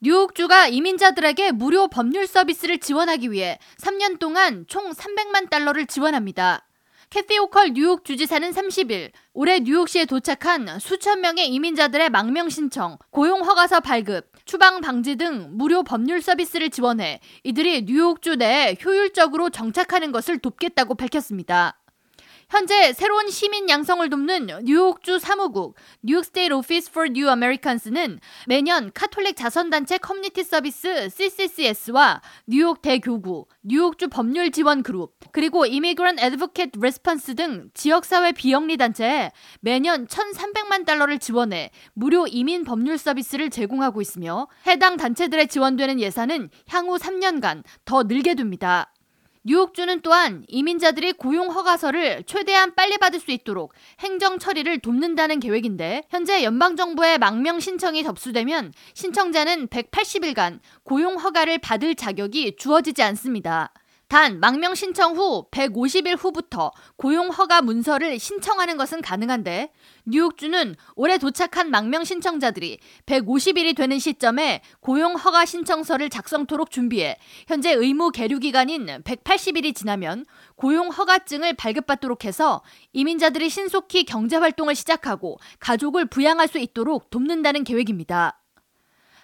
뉴욕주가 이민자들에게 무료 법률 서비스를 지원하기 위해 3년 동안 총 300만 달러를 지원합니다. 캐티 오컬 뉴욕 주지사는 30일 올해 뉴욕시에 도착한 수천 명의 이민자들의 망명 신청, 고용 허가서 발급, 추방 방지 등 무료 법률 서비스를 지원해 이들이 뉴욕주 내에 효율적으로 정착하는 것을 돕겠다고 밝혔습니다. 현재 새로운 시민 양성을 돕는 뉴욕주 사무국 New York State Office for Americans는 매년 카톨릭 자선단체 community service CCCS와 뉴욕 대교구, 뉴욕주 법률 지원 그룹, 그리고 Immigrant Advocates Response 등 지역사회 비영리 단체에 매년 1,300만 달러를 지원해 무료 이민 법률 서비스를 제공하고 있으며 해당 단체들에 지원되는 예산은 향후 3년간 더 늘게 됩니다. 뉴욕주는 또한 이민자들이 고용 허가서를 최대한 빨리 받을 수 있도록 행정 처리를 돕는다는 계획인데 현재 연방정부의 망명 신청이 접수되면 신청자는 180일간 고용 허가를 받을 자격이 주어지지 않습니다. 단 망명 신청 후 150일 후부터 고용 허가 문서를 신청하는 것은 가능한데 뉴욕주는 올해 도착한 망명 신청자들이 150일이 되는 시점에 고용 허가 신청서를 작성토록 준비해 현재 의무 계류 기간인 180일이 지나면 고용 허가증을 발급받도록 해서 이민자들이 신속히 경제 활동을 시작하고 가족을 부양할 수 있도록 돕는다는 계획입니다.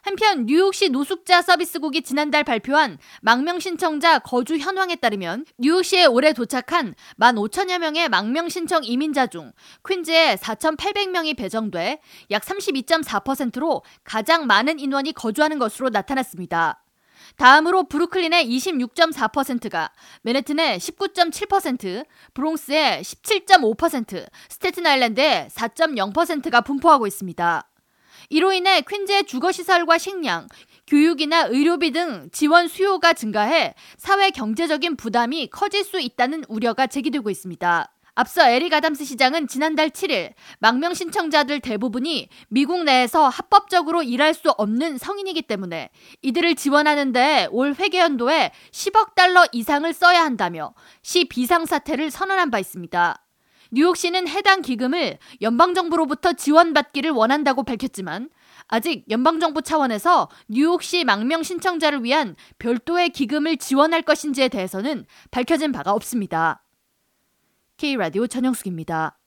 한편 뉴욕시 노숙자 서비스국이 지난달 발표한 망명 신청자 거주 현황에 따르면 뉴욕시에 올해 도착한 1만 5천여 명의 망명 신청 이민자 중 퀸즈에 4,800명이 배정돼 약 32.4%로 가장 많은 인원이 거주하는 것으로 나타났습니다. 다음으로 브루클린의 26.4%가, 맨해튼의 19.7%, 브롱스의 17.5%, 스테튼 아일랜드의 4.0%가 분포하고 있습니다. 이로 인해 퀸즈의 주거시설과 식량, 교육이나 의료비 등 지원 수요가 증가해 사회 경제적인 부담이 커질 수 있다는 우려가 제기되고 있습니다. 앞서 에릭 아담스 시장은 지난달 7일 망명 신청자들 대부분이 미국 내에서 합법적으로 일할 수 없는 성인이기 때문에 이들을 지원하는데 올 회계연도에 10억 달러 이상을 써야 한다며 시 비상사태를 선언한 바 있습니다. 뉴욕시는 해당 기금을 연방정부로부터 지원받기를 원한다고 밝혔지만 아직 연방정부 차원에서 뉴욕시 망명 신청자를 위한 별도의 기금을 지원할 것인지에 대해서는 밝혀진 바가 없습니다. K라디오 전영숙입니다.